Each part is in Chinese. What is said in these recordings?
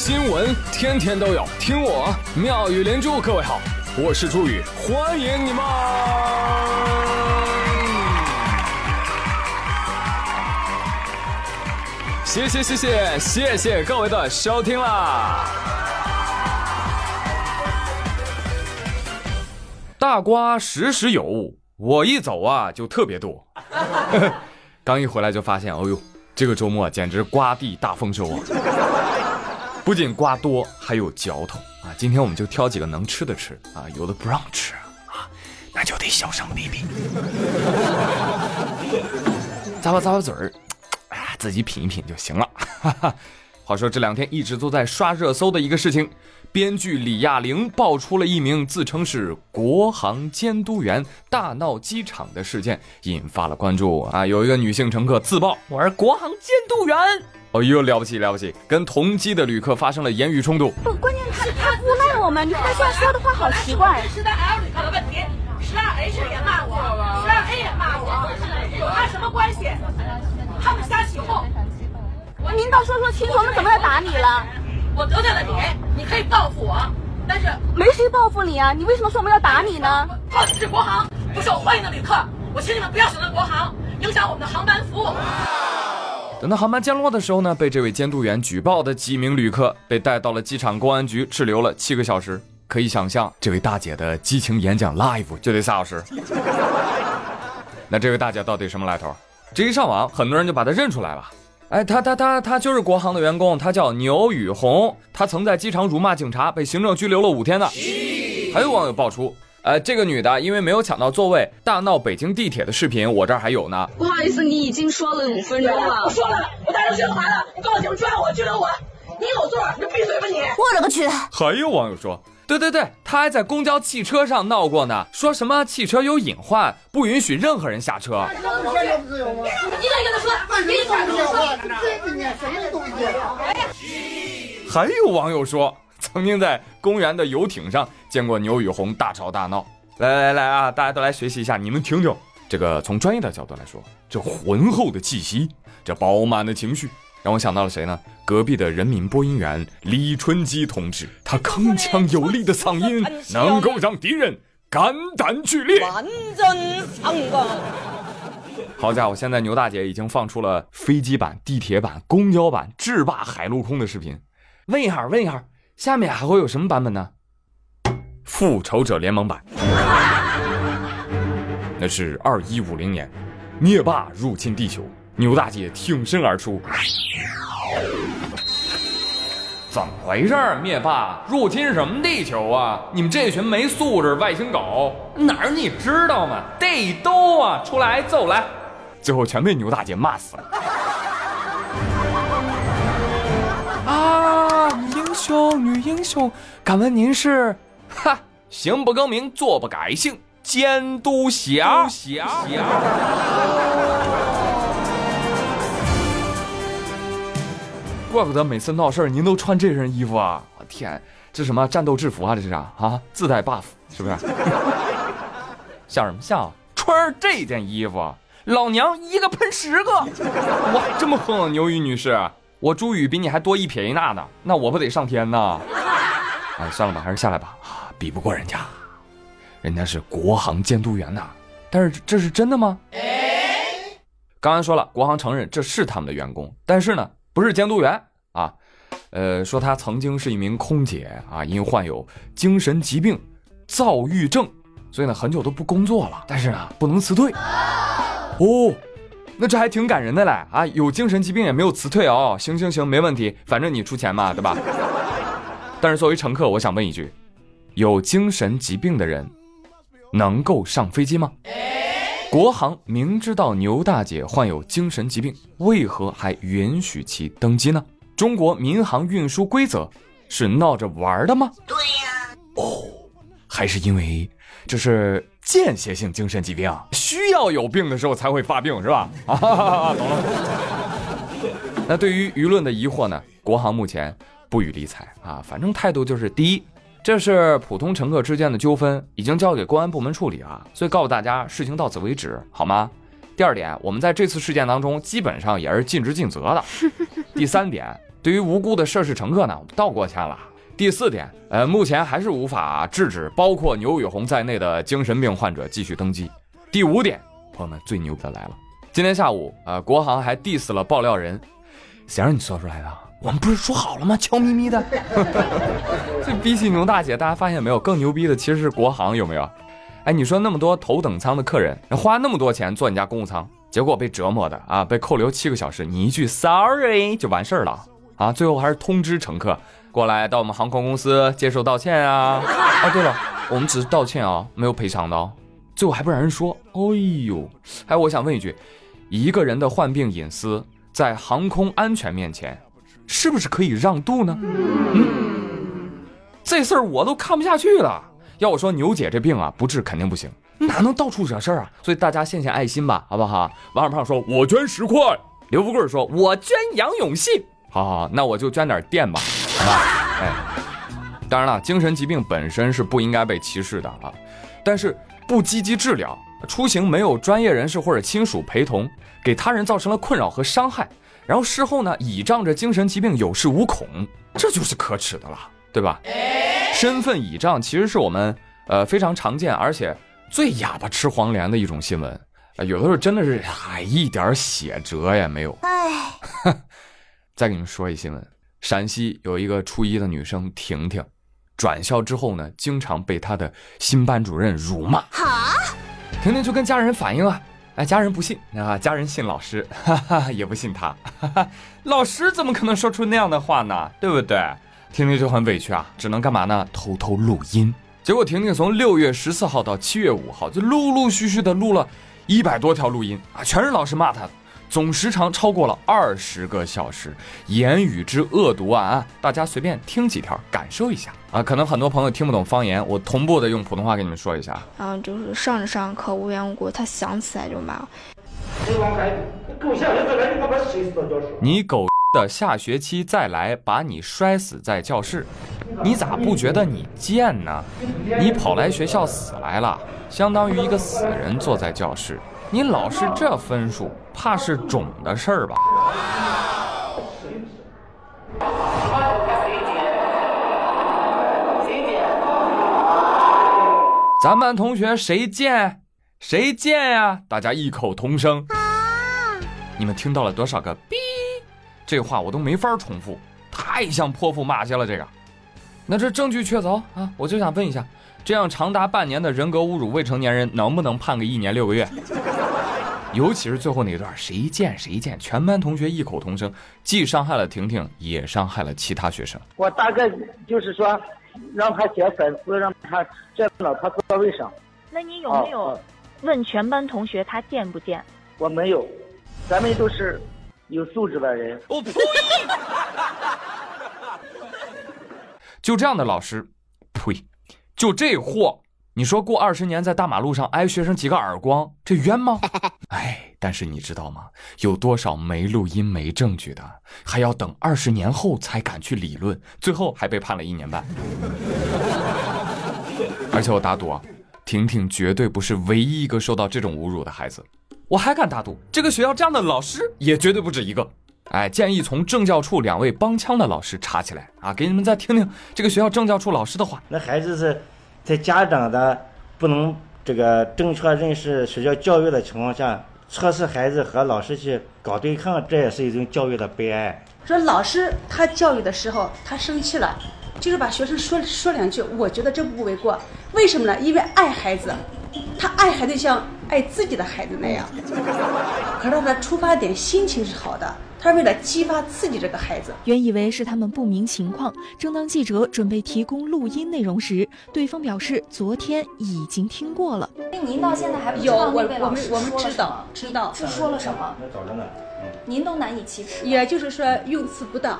新闻天天都有，听我妙语连珠。各位好，我是朱宇，欢迎你们！谢谢谢谢谢谢各位的收听啦！大瓜时时有，我一走啊就特别多。刚一回来就发现，哦呦，这个周末简直瓜地大丰收啊！不仅瓜多，还有嚼头啊！今天我们就挑几个能吃的吃啊，有的不让吃啊，那就得小声逼逼，咂吧咂吧嘴儿，哎呀，自己品一品就行了。话说这两天一直都在刷热搜的一个事情，编剧李亚玲爆出了一名自称是国航监督员大闹机场的事件，引发了关注啊！有一个女性乘客自曝我是国航监督员。哦呦，了不起了不起！跟同机的旅客发生了言语冲突。不，关键是他诬赖我们，你看他现在说的话好奇怪。是在 L 旅客的问题，十二 H 也骂我，十二 A 也骂我，有他什么关系？他们瞎起哄。您倒说说清楚，我们怎么来打你了？我得罪了你，你可以报复我，但是没谁报复你啊！你为什么说我们要打你呢？报的是国航，不受欢迎的旅客，我请你们不要选择国航，影响我们的航班服务。等到航班降落的时候呢，被这位监督员举报的几名旅客被带到了机场公安局滞留了七个小时。可以想象，这位大姐的激情演讲 live 就得仨小时。那这位大姐到底什么来头？这一上网，很多人就把她认出来了。哎，她她她她就是国航的员工，她叫牛雨红，她曾在机场辱骂警察，被行政拘留了五天呢。还有网友爆出。呃，这个女的因为没有抢到座位，大闹北京地铁的视频，我这儿还有呢。不好意思，你已经说了五分钟了。我说了，我带着学子来了，你报警抓我拘留我，你有座你就闭嘴吧你。我勒个去！还有网友说，对对对，他还在公交汽车上闹过呢，说什么汽车有隐患，不允许任何人下车。一个一个的说，你管不了。这里什么东西？还有网友说。曾经在公园的游艇上见过牛雨红大吵大闹。来来来啊，大家都来学习一下，你们听听这个。从专业的角度来说，这浑厚的气息，这饱满的情绪，让我想到了谁呢？隔壁的人民播音员李春基同志，他铿锵有力的嗓音能够让敌人肝胆俱裂。好家伙，现在牛大姐已经放出了飞机版、地铁版、公交版制霸海陆空的视频。问一下，问一下。下面还会有什么版本呢？复仇者联盟版，那是二一五零年，灭霸入侵地球，牛大姐挺身而出。怎么回事？灭霸入侵什么地球啊？你们这群没素质外星狗，哪儿你知道吗？得斗啊！出来揍来！最后全被牛大姐骂死了。雄女英雄，敢问您是？哈，行不更名，坐不改姓，监督侠。侠。怪不得每次闹事儿您都穿这身衣服啊！我天，这什么战斗制服啊？这是啊啊，自带 buff 是不是？像什么像？穿这件衣服，老娘一个喷十个！哇，这么横，牛鱼女士。我朱宇比你还多一撇一捺呢，那我不得上天呐？哎，算了吧，还是下来吧。啊，比不过人家，人家是国航监督员呐。但是这是真的吗？刚刚说了，国航承认这是他们的员工，但是呢，不是监督员啊。呃，说他曾经是一名空姐啊，因患有精神疾病躁郁症，所以呢，很久都不工作了。但是呢，不能辞退。哦。那这还挺感人的嘞啊！有精神疾病也没有辞退哦。行行行，没问题，反正你出钱嘛，对吧？但是作为乘客，我想问一句：有精神疾病的人能够上飞机吗？国航明知道牛大姐患有精神疾病，为何还允许其登机呢？中国民航运输规则是闹着玩的吗？对呀。哦，还是因为这是。间歇性精神疾病需要有病的时候才会发病，是吧？啊，懂了。那对于舆论的疑惑呢？国航目前不予理睬啊，反正态度就是：第一，这是普通乘客之间的纠纷，已经交给公安部门处理了，所以告诉大家，事情到此为止，好吗？第二点，我们在这次事件当中基本上也是尽职尽责的。第三点，对于无辜的涉事乘客呢，我们道过歉了。第四点，呃，目前还是无法制止包括牛宇红在内的精神病患者继续登机。第五点，朋友们最牛的来了，今天下午，呃，国航还 diss 了爆料人，谁让你说出来的？我们不是说好了吗？悄咪咪的。这比起牛大姐，大家发现没有？更牛逼的其实是国航，有没有？哎，你说那么多头等舱的客人，花那么多钱坐你家公务舱，结果被折磨的啊，被扣留七个小时，你一句 sorry 就完事儿了啊？最后还是通知乘客过来到我们航空公司接受道歉啊？哦，对了，我们只是道歉啊，没有赔偿的哦。最后还不让人说，哎呦！哎，我想问一句，一个人的患病隐私在航空安全面前，是不是可以让渡呢？嗯，这事儿我都看不下去了。要我说，牛姐这病啊，不治肯定不行，哪能到处惹事儿啊？所以大家献献爱心吧，好不好？王二胖说：“我捐十块。”刘富贵说：“我捐杨永信。”好好好，那我就捐点电吧，好吧？哎，当然了，精神疾病本身是不应该被歧视的啊，但是不积极治疗，出行没有专业人士或者亲属陪同，给他人造成了困扰和伤害，然后事后呢，倚仗着精神疾病有恃无恐，这就是可耻的了，对吧？身份倚仗其实是我们呃非常常见，而且最哑巴吃黄连的一种新闻。呃，有的时候真的是哎一点血辙也没有。哎，再给你们说一新闻：陕西有一个初一的女生婷婷，转校之后呢，经常被她的新班主任辱骂。哈，婷婷就跟家人反映啊，哎，家人不信啊，家人信老师，哈哈，也不信她。哈哈，老师怎么可能说出那样的话呢？对不对？婷婷就很委屈啊，只能干嘛呢？偷偷录音。结果婷婷从六月十四号到七月五号，就陆陆续续的录了一百多条录音啊，全是老师骂她的，总时长超过了二十个小时，言语之恶毒啊！大家随便听几条，感受一下啊。可能很多朋友听不懂方言，我同步的用普通话给你们说一下。啊就是上着上课无缘无故，他想起来就骂。你狗。的下学期再来把你摔死在教室，你咋不觉得你贱呢？你跑来学校死来了，相当于一个死人坐在教室。你老是这分数，怕是种的事儿吧？咱班同学谁贱？谁贱呀？大家异口同声。你们听到了多少个？这话我都没法重复，太像泼妇骂街了。这个，那这证据确凿啊！我就想问一下，这样长达半年的人格侮辱未成年人，能不能判个一年六个月？尤其是最后那段，谁见谁见，全班同学异口同声，既伤害了婷婷，也伤害了其他学生。我大概就是说，让他写粉丝，让他见到他座位上。那你有没有问全班同学他见不见？我没有，咱们都是。有素质的人，我呸！就这样的老师，呸！就这货，你说过二十年在大马路上挨学生几个耳光，这冤吗？哎，但是你知道吗？有多少没录音、没证据的，还要等二十年后才敢去理论，最后还被判了一年半。而且我打赌啊，婷婷绝对不是唯一一个受到这种侮辱的孩子。我还敢打赌，这个学校这样的老师也绝对不止一个。哎，建议从政教处两位帮腔的老师查起来啊，给你们再听听这个学校政教处老师的话。那孩子是在家长的不能这个正确认识学校教育的情况下，测试孩子和老师去搞对抗，这也是一种教育的悲哀。说老师他教育的时候他生气了，就是把学生说说两句，我觉得这不为过。为什么呢？因为爱孩子。他爱孩子像爱自己的孩子那样，可是他的出发点心情是好的，他是为了激发刺激这个孩子。原以为是他们不明情况，正当记者准备提供录音内容时，对方表示昨天已经听过了。您到现在还不有我我们我们知道知道是说了什么？您都难以启齿。也就是说用词不当。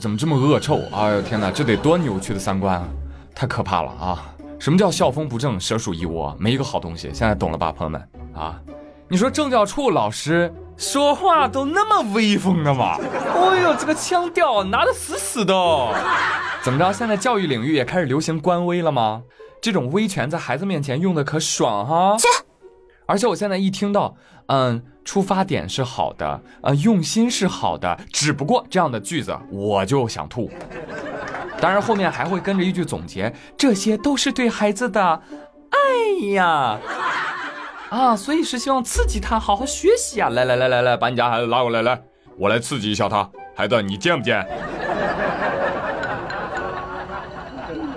怎么这么恶臭？哎呦天哪，这得多扭曲的三观啊！太可怕了啊！什么叫校风不正，蛇鼠一窝，没一个好东西。现在懂了吧，朋友们啊？你说政教处老师说话都那么威风的吗？哎呦，这个腔调拿得死死的。怎么着？现在教育领域也开始流行官威了吗？这种威权在孩子面前用的可爽哈？切！而且我现在一听到，嗯，出发点是好的，呃，用心是好的，只不过这样的句子我就想吐。当然后面还会跟着一句总结，这些都是对孩子的爱呀，啊，所以是希望刺激他好好学习啊。来来来来来，把你家孩子拉过来，来，我来刺激一下他。孩子，你贱不贱？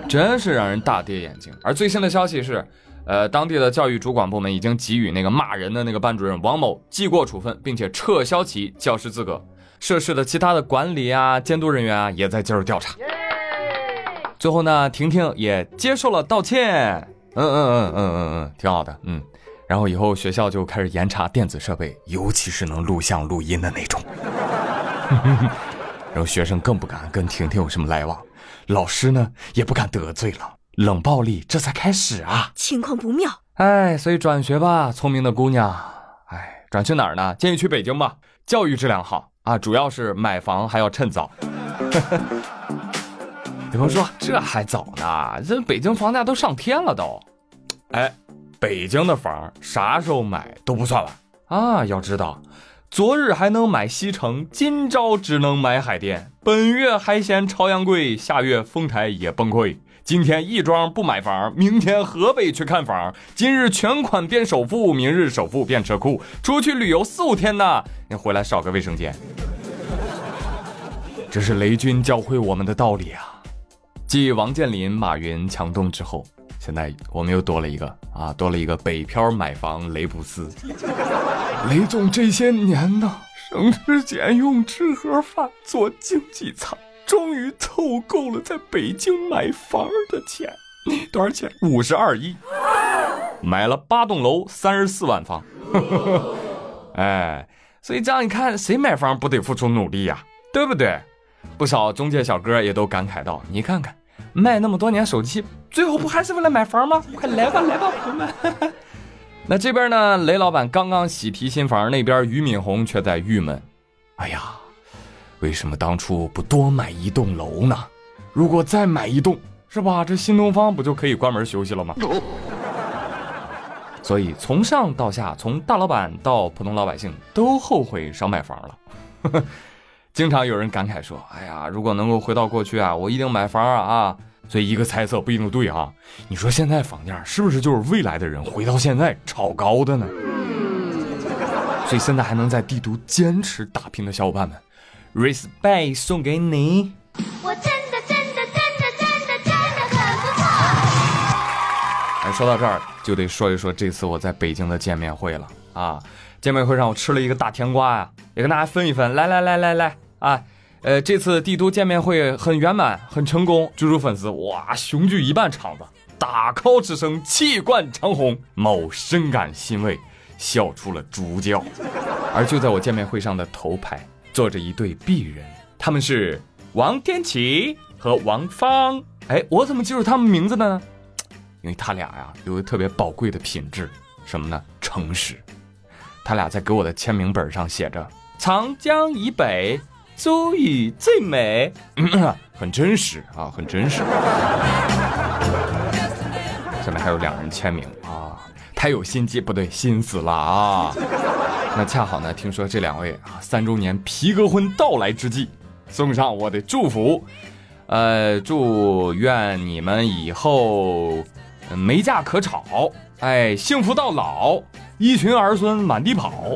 真是让人大跌眼镜。而最新的消息是，呃，当地的教育主管部门已经给予那个骂人的那个班主任王某记过处分，并且撤销其教师资格。涉事的其他的管理啊、监督人员啊，也在介入调查。最后呢，婷婷也接受了道歉。嗯嗯嗯嗯嗯嗯，挺好的。嗯，然后以后学校就开始严查电子设备，尤其是能录像录音的那种。然后学生更不敢跟婷婷有什么来往，老师呢也不敢得罪了。冷暴力这才开始啊，情况不妙。哎，所以转学吧，聪明的姑娘。哎，转去哪儿呢？建议去北京吧，教育质量好啊，主要是买房还要趁早。有朋友说这还早呢，这北京房价都上天了都。哎，北京的房啥时候买都不算晚啊。要知道，昨日还能买西城，今朝只能买海淀。本月还嫌朝阳贵，下月丰台也崩溃。今天亦庄不买房，明天河北去看房。今日全款变首付，明日首付变车库。出去旅游四五天呢，你回来少个卫生间。这是雷军教会我们的道理啊。继王健林、马云强东之后，现在我们又多了一个啊，多了一个北漂买房雷布斯。雷总这些年呢，省吃俭用吃盒饭做经济舱，终于凑够了在北京买房的钱。多少钱？五十二亿，买了八栋楼，三十四万方。哎，所以这样一看，谁买房不得付出努力呀？对不对？不少中介小哥也都感慨道：“你看看。”卖那么多年手机，最后不还是为了买房吗？快来吧，来吧，朋友们。那这边呢？雷老板刚刚喜提新房，那边俞敏洪却在郁闷：哎呀，为什么当初不多买一栋楼呢？如果再买一栋，是吧？这新东方不就可以关门休息了吗？所以从上到下，从大老板到普通老百姓，都后悔少买房了。经常有人感慨说：“哎呀，如果能够回到过去啊，我一定买房啊啊！”所以一个猜测不一定对啊。你说现在房价是不是就是未来的人回到现在炒高的呢？所以现在还能在帝都坚持打拼的小伙伴们，respect 送给你。我真的真的真的真的真的很不错。哎，说到这儿就得说一说这次我在北京的见面会了啊！见面会上我吃了一个大甜瓜呀，也跟大家分一分。来来来来来。啊，呃，这次帝都见面会很圆满，很成功。猪猪粉丝哇，雄踞一半场子，大 call 之声气贯长虹。某深感欣慰，笑出了猪叫。而就在我见面会上的头排坐着一对璧人，他们是王天琪和王芳。哎，我怎么记住他们名字的呢？因为他俩呀有个特别宝贵的品质，什么呢？诚实。他俩在给我的签名本上写着“长江以北”。周雨最美，很真实啊，很真实。下面还有两人签名啊，太有心机，不对，心思了啊。那恰好呢，听说这两位啊，三周年皮革婚到来之际，送上我的祝福，呃，祝愿你们以后没架可吵，哎，幸福到老，一群儿孙满地跑。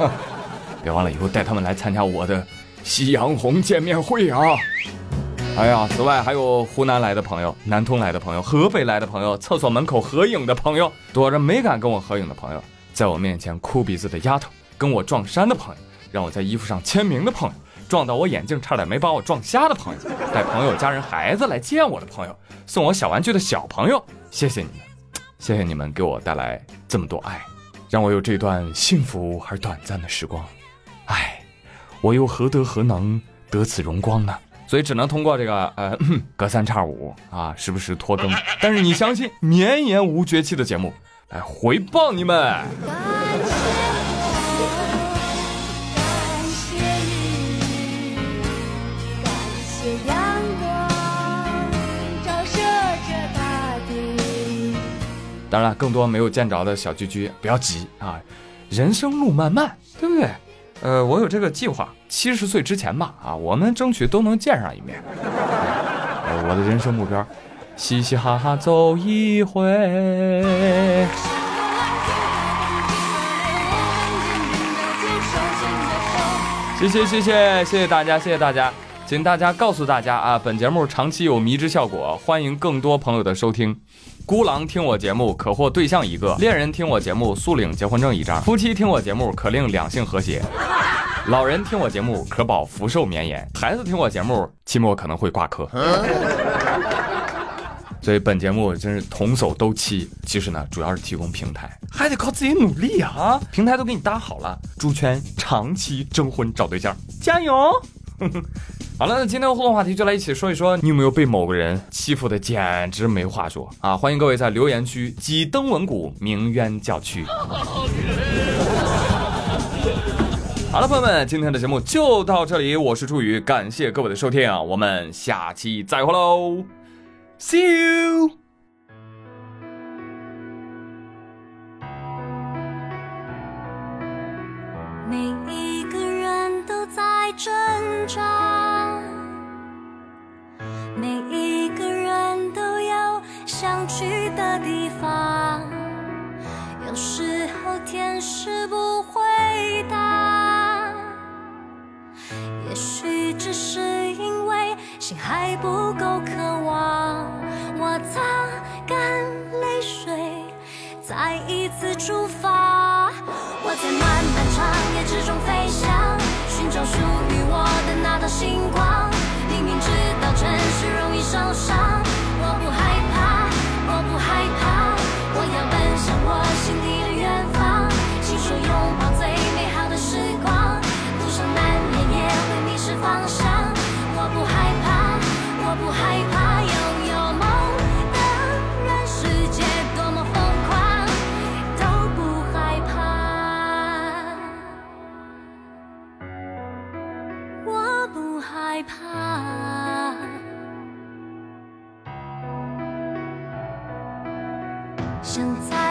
别忘了以后带他们来参加我的。夕阳红见面会啊！哎呀，此外还有湖南来的朋友、南通来的朋友、河北来的朋友、厕所门口合影的朋友、躲着没敢跟我合影的朋友、在我面前哭鼻子的丫头、跟我撞衫的朋友、让我在衣服上签名的朋友、撞到我眼镜差点没把我撞瞎的朋友、带朋友、家人、孩子来见我的朋友、送我小玩具的小朋友，谢谢你们，谢谢你们给我带来这么多爱，让我有这段幸福而短暂的时光。哎。我又何德何能得此荣光呢？所以只能通过这个呃隔三差五啊，时不时拖更。但是你相信绵延无绝期的节目来回报你们。当然了，更多没有见着的小居居不要急啊，人生路漫漫，对不对？呃，我有这个计划，七十岁之前吧，啊，我们争取都能见上一面。呃我的人生目标，嘻嘻哈哈走一回。谢谢谢谢谢谢大家，谢谢大家，请大家告诉大家啊，本节目长期有迷之效果，欢迎更多朋友的收听。孤狼听我节目可获对象一个，恋人听我节目速领结婚证一张，夫妻听我节目可令两性和谐，老人听我节目可保福寿绵延，孩子听我节目期末可能会挂科。所以本节目真是童叟都欺，其实呢，主要是提供平台，还得靠自己努力呀、啊！平台都给你搭好了，猪圈长期征婚找对象，加油！好了，那今天的互动话题就来一起说一说，你有没有被某个人欺负的简直没话说啊？欢迎各位在留言区几登文谷鸣冤叫屈。好了，朋友们，今天的节目就到这里，我是朱宇，感谢各位的收听啊，我们下期再会喽，See you。想在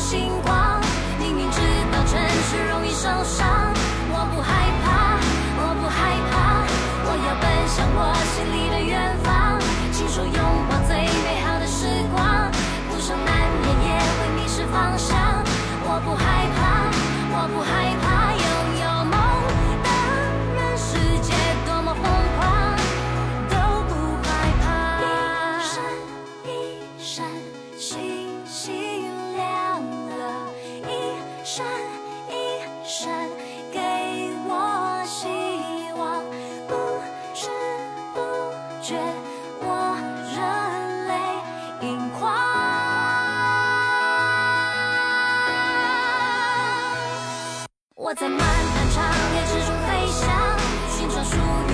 星光。明明知道城市容易受伤，我不害怕，我不害怕，我要奔向我心里的却我热泪盈眶。我在漫漫长夜之中飞翔寻找属于